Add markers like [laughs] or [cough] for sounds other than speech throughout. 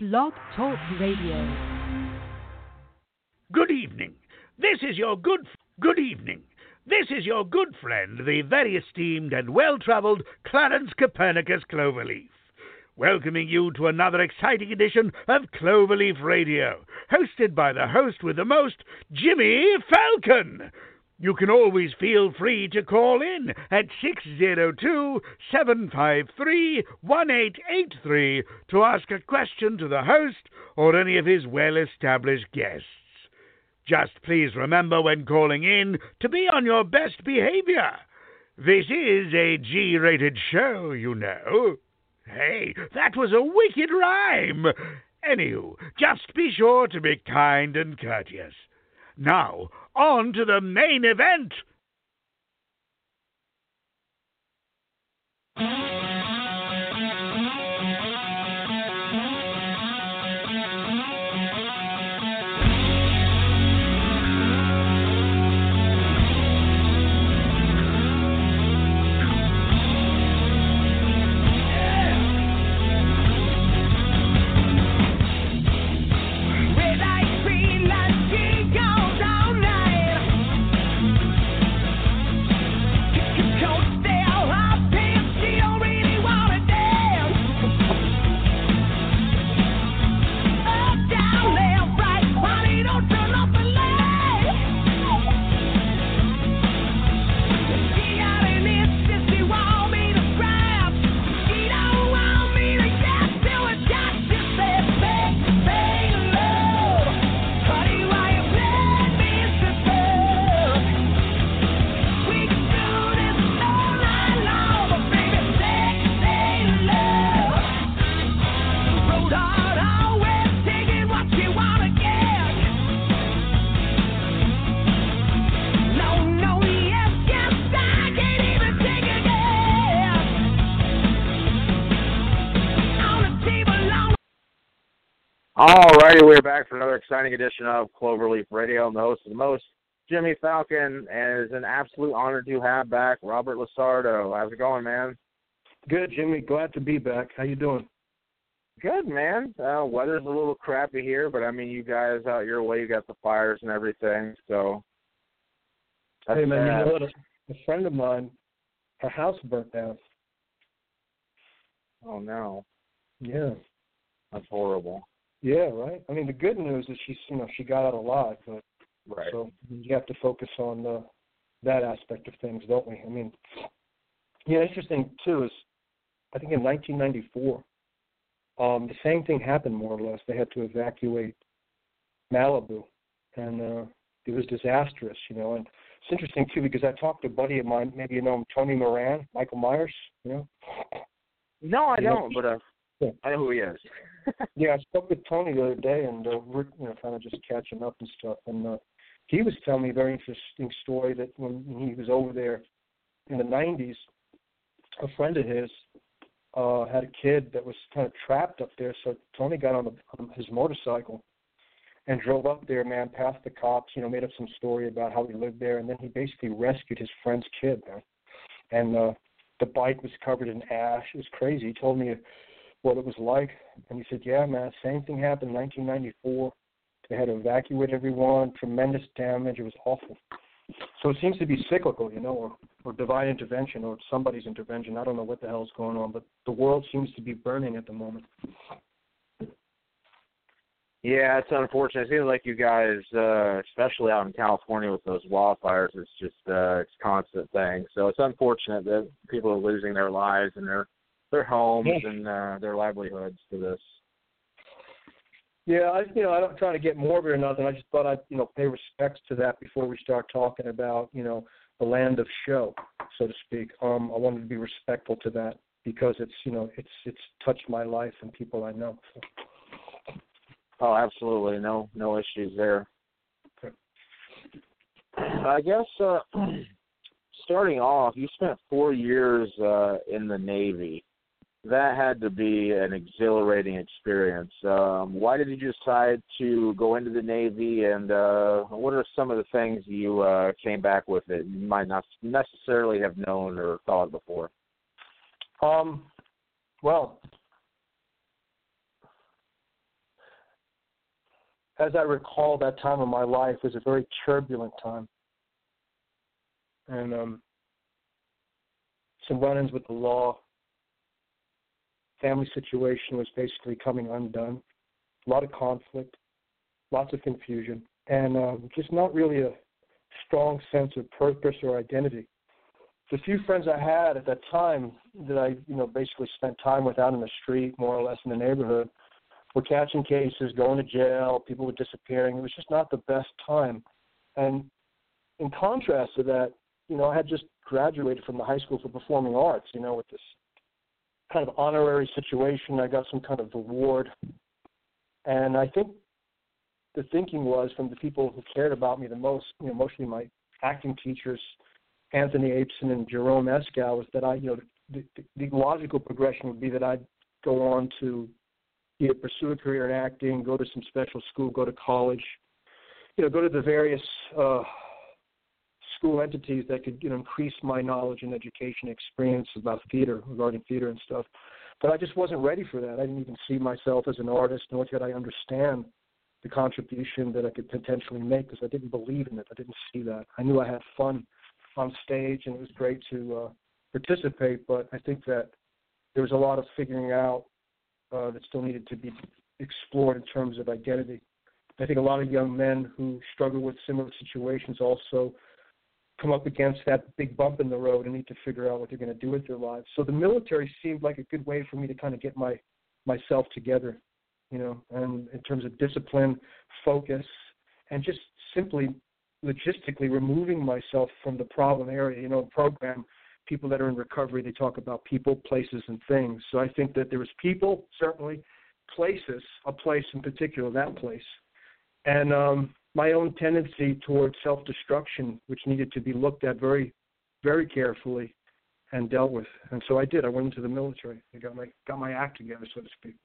Blog Talk Radio. Good evening. This is your good good evening. This is your good friend, the very esteemed and well-traveled Clarence Copernicus Cloverleaf, welcoming you to another exciting edition of Cloverleaf Radio, hosted by the host with the most, Jimmy Falcon. You can always feel free to call in at 602 753 1883 to ask a question to the host or any of his well established guests. Just please remember when calling in to be on your best behavior. This is a G rated show, you know. Hey, that was a wicked rhyme. Anywho, just be sure to be kind and courteous. Now, on to the main event. Alrighty, we're back for another exciting edition of Cloverleaf Radio. I'm the host of the most, Jimmy Falcon, and it's an absolute honor to have back Robert LaSardo. How's it going, man? Good, Jimmy. Glad to be back. How you doing? Good, man. Uh, weather's a little crappy here, but I mean, you guys out your way, you got the fires and everything, so. That's hey, man, you know what? A, a friend of mine, her house burnt down. Oh no, Yeah. that's horrible. Yeah, right. I mean, the good news is she's, you know, she got out alive, but Right. so you have to focus on the, that aspect of things, don't we? I mean, yeah, interesting too is, I think in 1994, um, the same thing happened more or less. They had to evacuate Malibu, and uh, it was disastrous, you know. And it's interesting too because I talked to a buddy of mine, maybe you know him, Tony Moran, Michael Myers, you know. No, I Yeah. don't, but uh, Yeah. I know who he is. [laughs] Yeah, I spoke with Tony the other day, and uh, we're you know kind of just catching up and stuff. And uh, he was telling me a very interesting story that when he was over there in the '90s, a friend of his uh, had a kid that was kind of trapped up there. So Tony got on, the, on his motorcycle and drove up there, man, past the cops. You know, made up some story about how he lived there, and then he basically rescued his friend's kid, man. And uh, the bike was covered in ash. It was crazy. He told me what it was like. And he said, Yeah, man, same thing happened in 1994. They had to evacuate everyone, tremendous damage. It was awful. So it seems to be cyclical, you know, or, or divine intervention or somebody's intervention. I don't know what the hell's going on, but the world seems to be burning at the moment. Yeah, it's unfortunate. It seems like you guys, uh, especially out in California with those wildfires, it's just uh, it's constant thing. So it's unfortunate that people are losing their lives and their their homes Yeah. and uh, their livelihoods to this. Yeah, I you know, I don't try to get morbid or nothing. I just thought I'd, you know, pay respects to that before we start talking about, you know, the land of show, so to speak. Um, I wanted to be respectful to that because it's, you know, it's it's touched my life and people I know. So. Oh, absolutely, no no issues there. Okay. I guess uh, [clears throat] starting off, you spent four years uh, in the Navy. That had to be an exhilarating experience. Um, why did you decide to go into the Navy, and uh, what are some of the things you uh, came back with that you might not necessarily have known or thought before? Um, well, as I recall, that time of my life was a very turbulent time, and um, some run-ins with the law. Family situation was basically coming undone. A lot of conflict, lots of confusion, and um, just not really a strong sense of purpose or identity. The few friends I had at that time that I, you know, basically spent time with out in the street, more or less in the neighborhood, were catching cases, going to jail, people were disappearing. It was just not the best time. And in contrast to that, you know, I had just graduated from the high school for performing arts, you know, with this kind of honorary situation. I got some kind of award. And I think the thinking was from the people who cared about me the most, you know, mostly my acting teachers, Anthony Apeson and Jerome Escal, was that I, you know, the, the, the logical progression would be that I'd go on to either pursue a career in acting, go to some special school, go to college, you know, go to the various uh, school entities that could you know increase my knowledge and education experience about theater regarding theater and stuff. But I just wasn't ready for that. I didn't even see myself as an artist, nor did I understand the contribution that I could potentially make because I didn't believe in it. I didn't see that. I knew I had fun on stage and it was great to uh, participate, but I think that there was a lot of figuring out uh, that still needed to be explored in terms of identity. I think a lot of young men who struggle with similar situations also come up against that big bump in the road and need to figure out what they're going to do with their lives. So the military seemed like a good way for me to kind of get my myself together, you know, and in terms of discipline, focus, and just simply logistically removing myself from the problem area. You know, program people that are in recovery they talk about people, places, and things. So I think that there was people certainly, places, a place in particular, that place, and um, my own tendency towards self-destruction, which needed to be looked at very, very carefully and dealt with. And so I did. I went into the military. I got my got my act together, so to speak.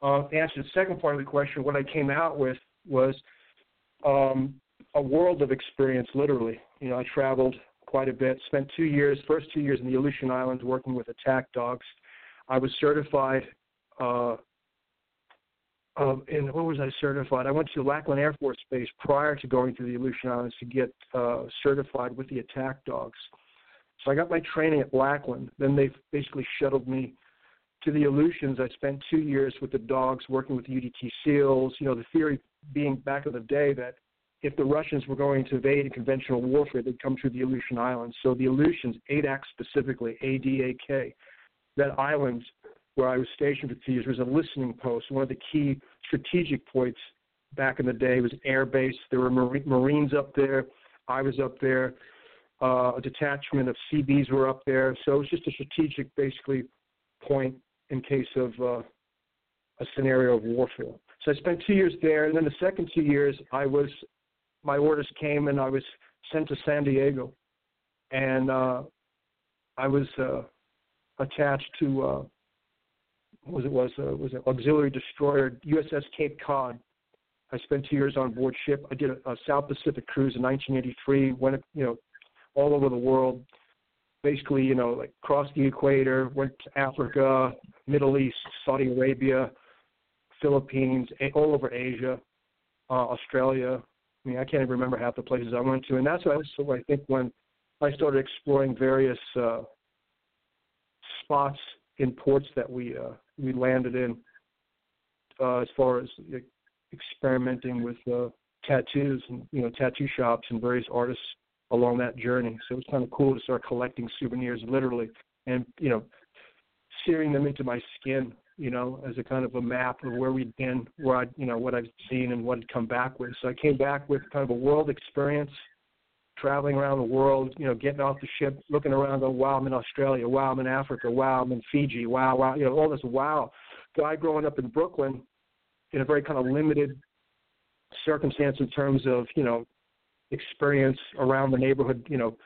Uh, to answer the second part of the question, what I came out with was um, a world of experience, literally. You know, I traveled quite a bit. Spent two years, first two years in the Aleutian Islands, working with attack dogs. I was certified uh, um, and where was I certified? I went to Lackland Air Force Base prior to going to the Aleutian Islands to get uh, certified with the attack dogs. So I got my training at Lackland. Then they basically shuttled me to the Aleutians. I spent two years with the dogs, working with UDT SEALs. You know, the theory being back in the day that if the Russians were going to invade in conventional warfare, they'd come through the Aleutian Islands. So the Aleutians, ADAK specifically, A-D-A-K, that island where I was stationed for two years was a listening post. One of the key strategic points back in the day was air base. There were Marines up there. I was up there. Uh, a detachment of CBs were up there. So it was just a strategic, basically, point in case of uh, a scenario of warfare. So I spent two years there, and then the second two years, I was my orders came and I was sent to San Diego, and uh, I was uh, attached to uh, was it was uh, was an auxiliary destroyer USS Cape Cod. I spent two years on board ship. I did a, a South Pacific cruise in 1983. Went you know all over the world, basically you know like crossed the equator. Went to Africa, Middle East, Saudi Arabia, Philippines, all over Asia, uh, Australia. I mean I can't even remember half the places I went to, and that's so I think when I started exploring various uh, spots in ports that we uh, we landed in uh, as far as experimenting with uh, tattoos and you know tattoo shops and various artists along that journey. So it was kind of cool to start collecting souvenirs literally and you know searing them into my skin, you know, as a kind of a map of where we'd been, where I you know what I've seen and what I'd come back with. So I came back with kind of a world experience traveling around the world, you know, getting off the ship, looking around, going, wow, I'm in Australia, wow, I'm in Africa, wow, I'm in Fiji, wow, wow, you know, all this wow. Guy growing up in Brooklyn in a very kind of limited circumstance in terms of, you know, experience around the neighborhood, you know,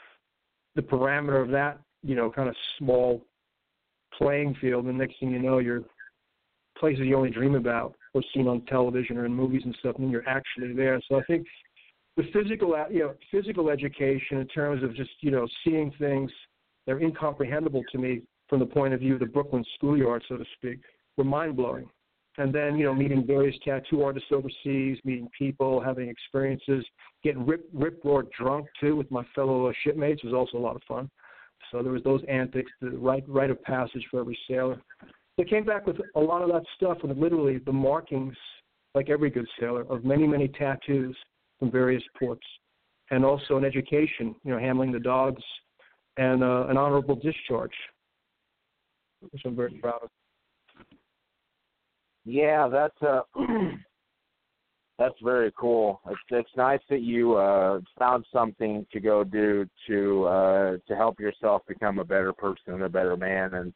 the parameter of that, you know, kind of small playing field. And next thing you know, you're places you only dream about or seen on television or in movies and stuff, and you're actually there. So I think the physical you know physical education in terms of just you know seeing things that are incomprehensible to me from the point of view of the Brooklyn schoolyard, so to speak, were mind blowing. and then you know meeting various tattoo artists overseas, meeting people, having experiences, getting rip rip roared drunk too with my fellow uh, shipmates was also a lot of fun. So there was those antics, the rite rite of passage for every sailor. They came back with a lot of that stuff, and literally the markings, like every good sailor, of many many tattoos from various ports, and also an education, you know, handling the dogs, and uh, an honorable discharge, which I'm very proud of. Yeah, that's uh [clears throat] that's very cool. It's it's nice that you uh found something to go do to uh to help yourself become a better person and a better man and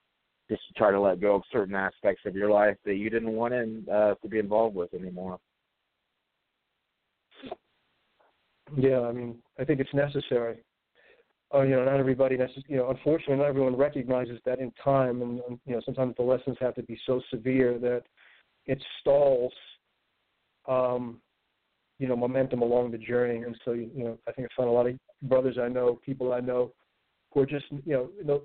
just to try to let go of certain aspects of your life that you didn't want in, uh to be involved with anymore. Yeah, I mean, I think it's necessary. Uh, you know, not everybody necess- you know, unfortunately, not everyone recognizes that in time, and you know, sometimes the lessons have to be so severe that it stalls, um, you know, momentum along the journey. And so, you know, I think I find a lot of brothers I know, people I know, who are just, you know,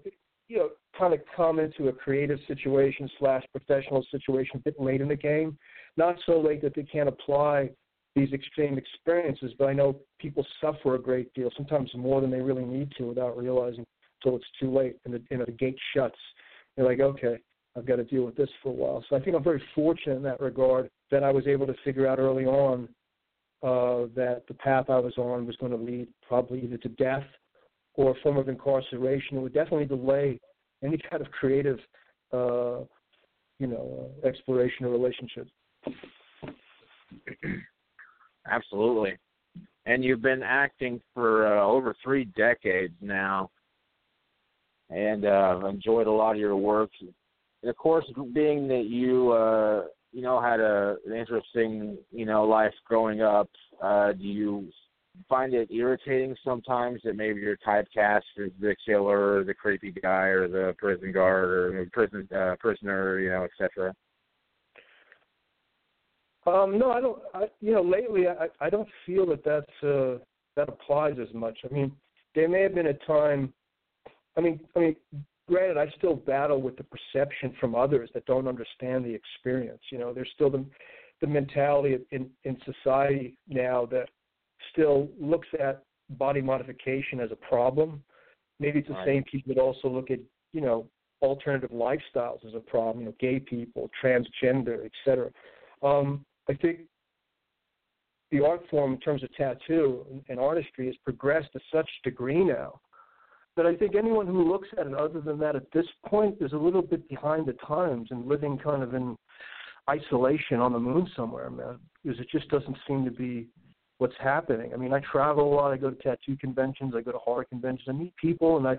you know, kind of come into a creative situation slash professional situation a bit late in the game, not so late that they can't apply these extreme experiences, but I know people suffer a great deal, sometimes more than they really need to without realizing until it's too late and the, you know, the gate shuts. They're like, okay, I've got to deal with this for a while. So I think I'm very fortunate in that regard that I was able to figure out early on uh, that the path I was on was going to lead probably either to death or a form of incarceration. It would definitely delay any kind of creative, uh, you know, uh, exploration or relationship. Absolutely. And you've been acting for uh, over three decades now, and uh, enjoyed a lot of your work. And of course, being that you uh, you know had a an interesting you know life growing up, uh, do you find it irritating sometimes that maybe you're typecast as the killer, or the creepy guy, or the prison guard, or prison uh, prisoner, you know, etc. Um, no, I don't. I, you know, lately I, I don't feel that that's uh, that applies as much. I mean, there may have been a time. I mean, I mean, granted, I still battle with the perception from others that don't understand the experience. You know, there's still the the mentality in in society now that still looks at body modification as a problem. Maybe it's the Right. same people that also look at you know alternative lifestyles as a problem. You know, gay people, transgender, et cetera. Um, I think the art form in terms of tattoo and, artistry has progressed to such degree now that I think anyone who looks at it other than that at this point is a little bit behind the times and living kind of in isolation on the moon somewhere, man. Because it just doesn't seem to be what's happening. I mean, I travel a lot. I go to tattoo conventions. I go to horror conventions. I meet people, and I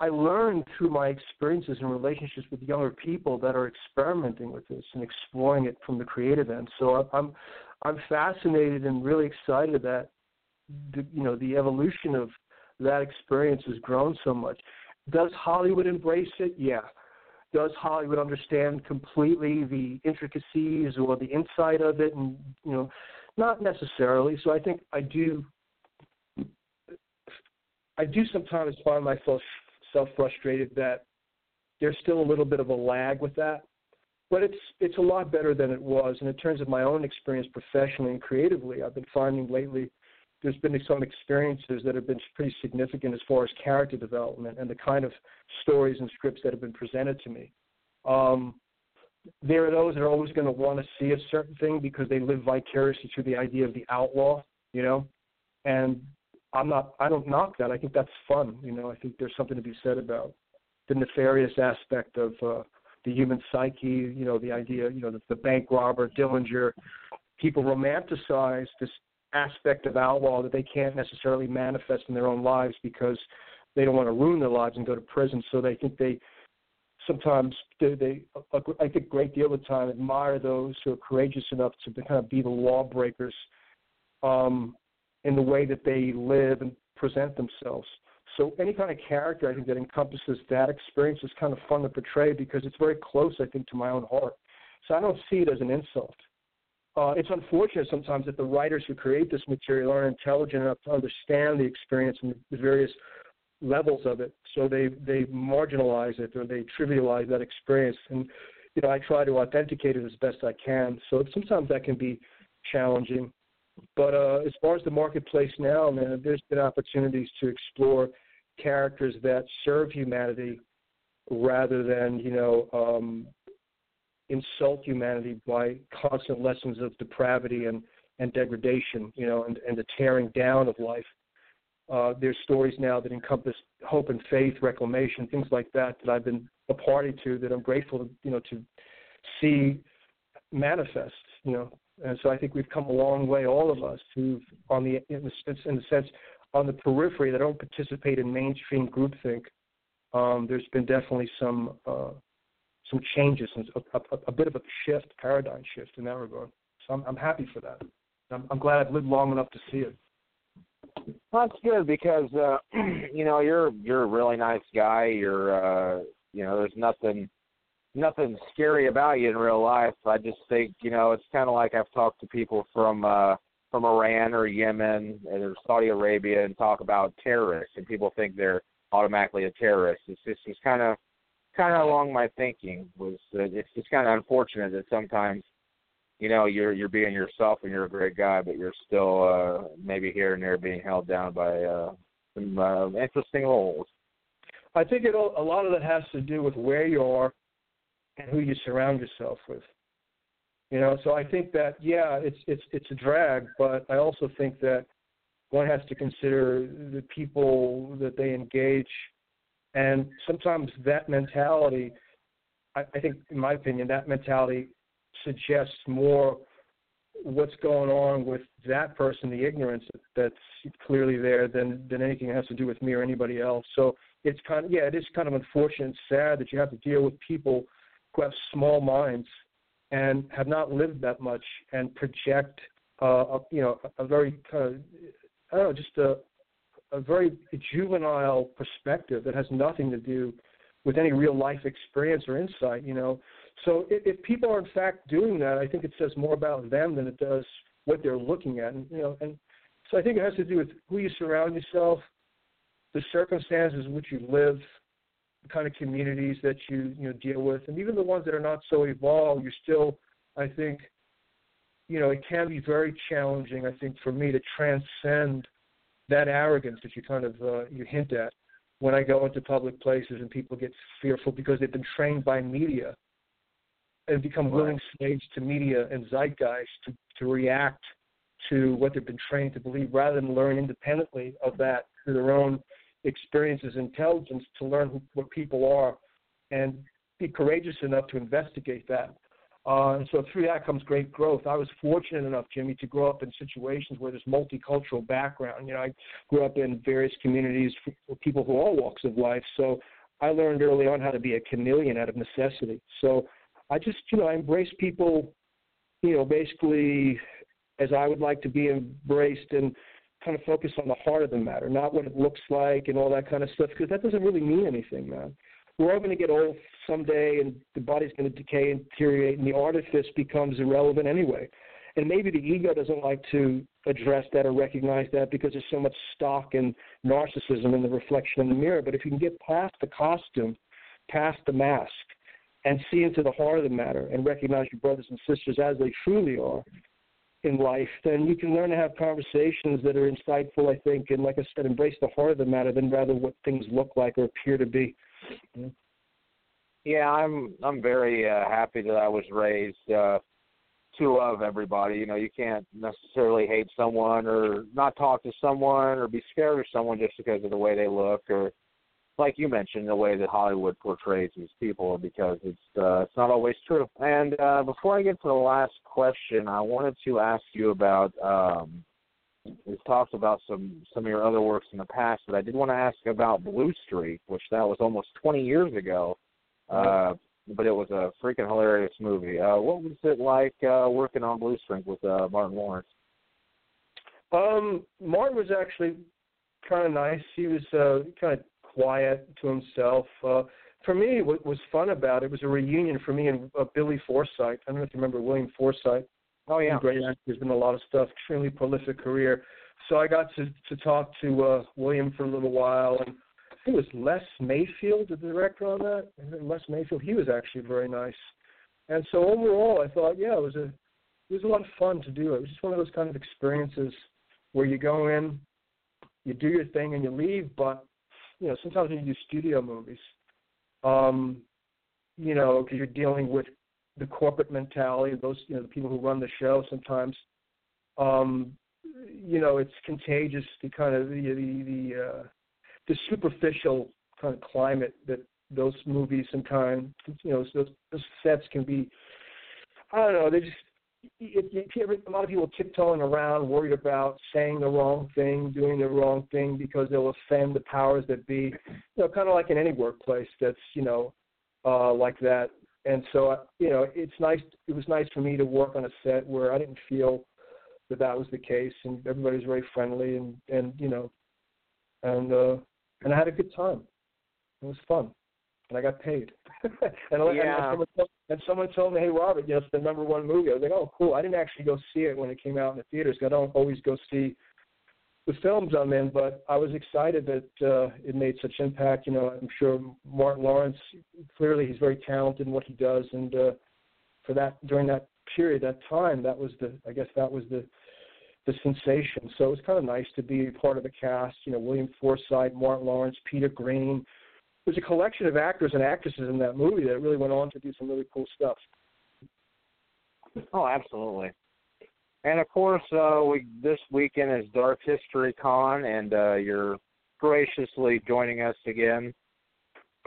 I learned through my experiences and relationships with younger people that are experimenting with this and exploring it from the creative end. So I'm I'm fascinated and really excited that the, you know the evolution of that experience has grown so much. Does Hollywood embrace it? Yeah. Does Hollywood understand completely the intricacies or the insight of it? And you know, not necessarily. So I think I do. I do sometimes find myself self frustrated that there's still a little bit of a lag with that, but it's it's a lot better than it was. And in terms of my own experience professionally and creatively, I've been finding lately there's been some experiences that have been pretty significant as far as character development and the kind of stories and scripts that have been presented to me. Um, there are those that are always going to want to see a certain thing because they live vicariously through the idea of the outlaw, you know. And I'm not. I don't knock that. I think that's fun. You know. I think there's something to be said about the nefarious aspect of uh, the human psyche. You know, the idea. You know, the, the bank robber, Dillinger. People romanticize this aspect of outlaw that they can't necessarily manifest in their own lives because they don't want to ruin their lives and go to prison. So they think they sometimes they, they I think a great deal of the time admire those who are courageous enough to kind of be the lawbreakers um, in the way that they live and present themselves. So any kind of character I think that encompasses that experience is kind of fun to portray because it's very close I think to my own heart. So I don't see it as an insult. Uh, it's unfortunate sometimes that the writers who create this material aren't intelligent enough to understand the experience and the various levels of it. So they they marginalize it or they trivialize that experience. And you know, I try to authenticate it as best I can. So sometimes that can be challenging. But uh, as far as the marketplace now, man, there's been opportunities to explore characters that serve humanity rather than, you know, um, insult humanity by constant lessons of depravity and, and degradation, you know, and, and the tearing down of life. Uh, there's stories now that encompass hope and faith, reclamation, things like that that I've been a party to that I'm grateful, to, you know, to see manifest, you know. And so I think we've come a long way, all of us, who on the in the sense, in the sense on the periphery that don't participate in mainstream groupthink. Um, there's been definitely some uh, some changes, a, a, a bit of a shift, paradigm shift in that regard. So I'm, I'm happy for that. I'm, I'm glad I've lived long enough to see it. That's good because uh [clears throat] you know you're you're a really nice guy. You're uh you know there's nothing nothing scary about you in real life. I just think you know it's kind of like I've talked to people from uh from Iran or Yemen or Saudi Arabia and talk about terrorists, and people think they're automatically a terrorist. It's just it's kind of kind of along my thinking was uh, it's just kind of unfortunate that sometimes you know you're you're being yourself and you're a great guy, but you're still uh, maybe here and there being held down by uh, some uh, interesting roles. I think it a lot of that has to do with where you are and who you surround yourself with. You know, so I think that yeah, it's it's it's a drag, but I also think that one has to consider the people that they engage, and sometimes that mentality. I, I think, in my opinion, that mentality suggests more what's going on with that person, the ignorance that's clearly there, than than anything that has to do with me or anybody else. So it's kind of yeah, it is kind of unfortunate, sad that you have to deal with people who have small minds and have not lived that much and project uh, a, you know a very of I don't know just a a very juvenile perspective that has nothing to do with any real life experience or insight. You know, so if, if people are in fact doing that, I think it says more about them than it does what they're looking at. And you know, and so I think it has to do with who you surround yourself, the circumstances in which you live, kind of communities that you you know deal with, and even the ones that are not so evolved, you're still, I think, you know, it can be very challenging. I think for me to transcend that arrogance that you kind of uh, you hint at when I go into public places and people get fearful because they've been trained by media and become willing slaves to media and zeitgeist to, to react to what they've been trained to believe rather than learn independently of that through their own experiences, intelligence to learn who, what people are and be courageous enough to investigate that. Uh, and so through that comes great growth. I was fortunate enough, Jimmy, to grow up in situations where there's multicultural background. You know, I grew up in various communities for people who all walks of life. So I learned early on how to be a chameleon out of necessity. So I just, you know, I embrace people, you know, basically as I would like to be embraced and kind of focus on the heart of the matter, not what it looks like and all that kind of stuff, because that doesn't really mean anything, man we're all going to get old someday and the body's going to decay and deteriorate and the artifice becomes irrelevant anyway. And maybe the ego doesn't like to address that or recognize that because there's so much stock and narcissism in the reflection in the mirror. But if you can get past the costume, past the mask, and see into the heart of the matter and recognize your brothers and sisters as they truly are in life, then you can learn to have conversations that are insightful, I think, and like I said, embrace the heart of the matter than rather what things look like or appear to be. Yeah, I'm I'm very uh, happy that I was raised uh, to love everybody. You know, you can't necessarily hate someone or not talk to someone or be scared of someone just because of the way they look or like you mentioned, the way that Hollywood portrays these people because it's uh, it's not always true. And uh, before I get to the last question, I wanted to ask you about um, we've talked about some some of your other works in the past, but I did want to ask about Blue Streak, which that was almost 20 years ago. Uh, but it was a freaking hilarious movie. Uh, what was it like uh, working on Blue Streak with uh, Martin Lawrence? Um, Martin was actually kind of nice. He was uh, kind of quiet to himself. Uh, for me, what was fun about it was a reunion for me and uh, Billy Forsythe. I don't know if you remember William Forsythe. Oh yeah, great actor. There's been a lot of stuff. Extremely prolific career. So I got to to talk to uh, William for a little while, and I think it was Les Mayfield, the director on that. Les Mayfield. He was actually very nice. And so overall, I thought, yeah, it was a it was a lot of fun to do. It was just one of those kind of experiences where you go in, you do your thing, and you leave. But you know, sometimes when you do studio movies, um, you know, because you're dealing with the corporate mentality, of those you know, the people who run the show. Sometimes, um, you know, it's contagious. The kind of the the the, uh, the superficial kind of climate that those movies sometimes, you know, those, those sets can be. I don't know. They just if, if you ever, a lot of people tiptoeing around, worried about saying the wrong thing, doing the wrong thing because they'll offend the powers that be. You know, kind of like in any workplace that's you know uh, like that. And so, uh, you know, it's nice. It was nice for me to work on a set where I didn't feel that that was the case, and everybody was very friendly, and and you know, and uh, and I had a good time. It was fun, and I got paid. [laughs] and, and, Yeah. and, someone told, and someone told me, "Hey, Robert, you know, it's the number one movie." I was like, "Oh, cool." I didn't actually go see it when it came out in the theaters. I don't always go see the films I'm in, but I was excited that uh, it made such impact. You know, I'm sure Martin Lawrence clearly he's very talented in what he does, and uh, for that during that period, that time, that was the I guess that was the the sensation. So it was kind of nice to be part of the cast. You know, William Forsythe, Martin Lawrence, Peter Greene. There's a collection of actors and actresses in that movie that really went on to do some really cool stuff. Oh, absolutely. And of course, uh, we this weekend is Dark History Con, and uh, you're graciously joining us again. [clears throat]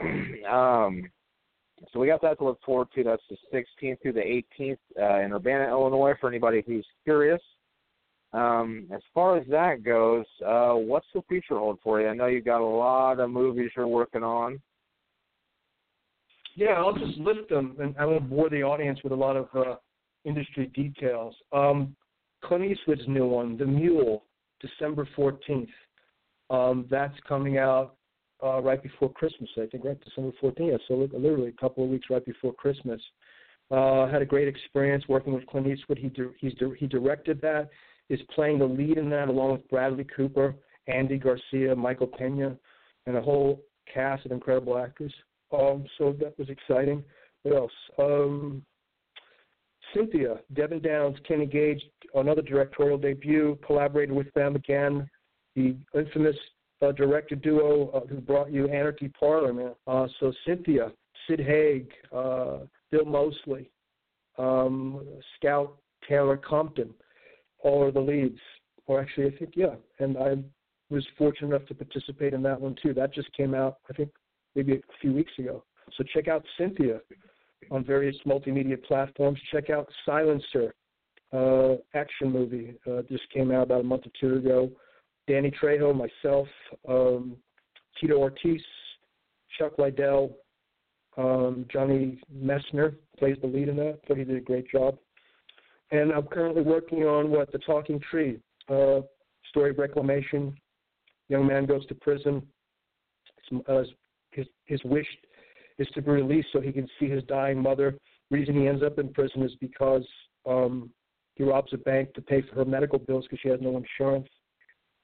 um, so we got that to look forward to. That's the 16th through the 18th uh, in Urbana, Illinois. For anybody who's curious. Um, as far as that goes, uh, what's the future hold for you? I know you've got a lot of movies you're working on. Yeah, I'll just list them, and I won't bore the audience with a lot of uh, industry details. Um, Clint Eastwood's new one, The Mule, December 14th. Um, that's coming out uh, right before Christmas, I think, right? December 14th. So literally a couple of weeks right before Christmas. Uh, had a great experience working with Clint Eastwood. He di- he's di- he directed that, is playing the lead in that along with Bradley Cooper, Andy Garcia, Michael Pena, and a whole cast of incredible actors. Um, so that was exciting. What else? Um, Cynthia, Devin Downs, Kenny Gage, another directorial debut, collaborated with them again. The infamous uh, director duo uh, who brought you Anarchy Parlor. Uh, so Cynthia, Sid Haig, uh, Bill Moseley, um, Scout Taylor Compton, all are the leads. Or actually, I think yeah. And I was fortunate enough to participate in that one too. That just came out, I think, maybe a few weeks ago. So check out Cynthia on various multimedia platforms. Check out Silencer, uh, action movie, uh, just came out about a month or two ago. Danny Trejo, myself, um, Tito Ortiz, Chuck Liddell, um, Johnny Messner plays the lead in that. Thought he did a great job. And I'm currently working on what the Talking Tree, uh, story of reclamation. Young man goes to prison. His, uh, his his wish is to be released so he can see his dying mother. Reason he ends up in prison is because um, he robs a bank to pay for her medical bills because she has no insurance.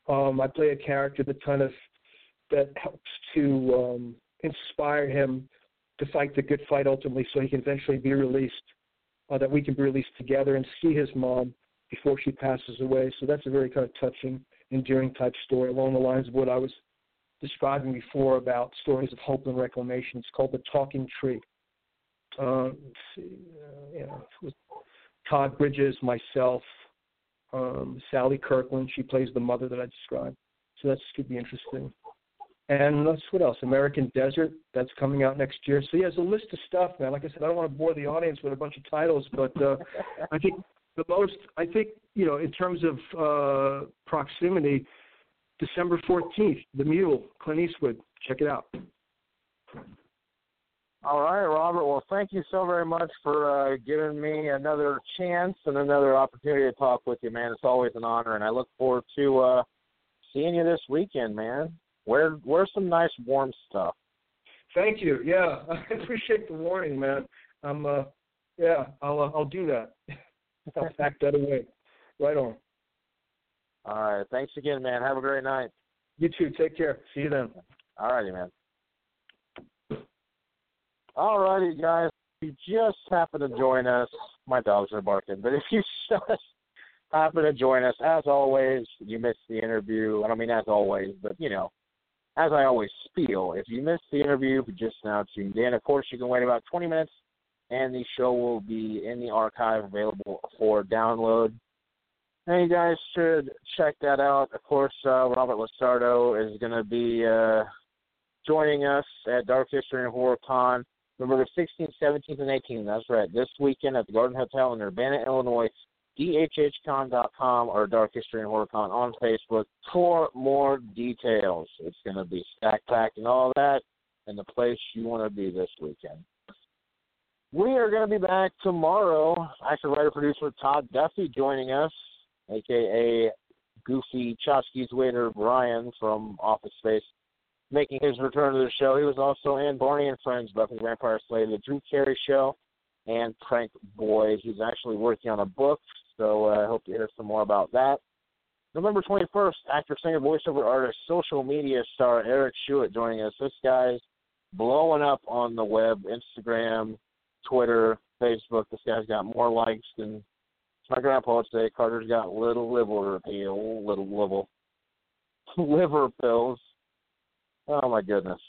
Um, I play a character that kind of that helps to um, inspire him to fight the good fight ultimately, so he can eventually be released. Uh, that we can be released together and see his mom before she passes away. So that's a very kind of touching, endearing type story along the lines of what I was describing before about stories of hope and reclamation. It's called The Talking Tree. Let's see, uh, you know, with Todd Bridges, myself, um, Sally Kirkland. She plays the mother that I described. So that could be interesting. And that's what else? American Desert. That's coming out next year. So yeah, there's a list of stuff, man. Like I said, I don't want to bore the audience with a bunch of titles, but uh, I think the most. I think you know, in terms of uh, proximity, December 14th, The Mule, Clint Eastwood. Check it out. All right, Robert. Well, thank you so very much for uh, giving me another chance and another opportunity to talk with you, man. It's always an honor, and I look forward to uh, seeing you this weekend, man. Wear wear some nice warm stuff. Thank you. Yeah, [laughs] I appreciate the warning, man. I'm uh, yeah, I'll uh, I'll do that. [laughs] I'll pack that away. Right on. All right. Thanks again, man. Have a great night. You too. Take care. See you then. All righty, man. All righty, guys. If you just happen to join us, my dogs are barking, but if you [laughs] just happen to join us, as always, you missed the interview. I don't mean as always, but you know, as I always spiel, if you missed the interview, just now tuned in, of course, you can wait about 20 minutes, and the show will be in the archive available for download. And you guys should check that out. Of course, uh, Robert LaSardo is going to be uh, joining us at Dark History and Horror Con November 16th, 17th, and 18th. That's right. This weekend at the Garden Hotel in Urbana, Illinois. DHHCon.com or Dark History and Horror Con on Facebook for more details. It's going to be stack packed and all that, and the place you want to be this weekend. We are going to be back tomorrow. Actor, writer, producer Todd Duffy joining us, aka Goofy Chotchkie's waiter Brian from Office Space, making his return to the show. He was also in Barney and Friends, Buffy the Vampire Slayer, The Drew Carey Show, and Prank Boys. He's actually working on a book, so uh, I hope to hear some more about that. November 21st, actor, singer, voiceover artist, social media star Eric Schuett joining us. This guy's blowing up on the web, Instagram, Twitter, Facebook. This guy's got more likes than my grandpa would say. Carter's got little liver appeal, little liver, [laughs] liver pills. Oh my goodness.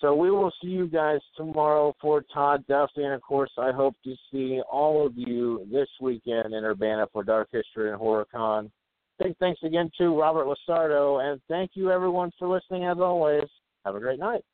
So we will see you guys tomorrow for Todd Duffy, and of course, I hope to see all of you this weekend in Urbana for Dark History and Horror Con. Big thanks again to Robert LaSardo, and thank you everyone for listening as always. Have a great night.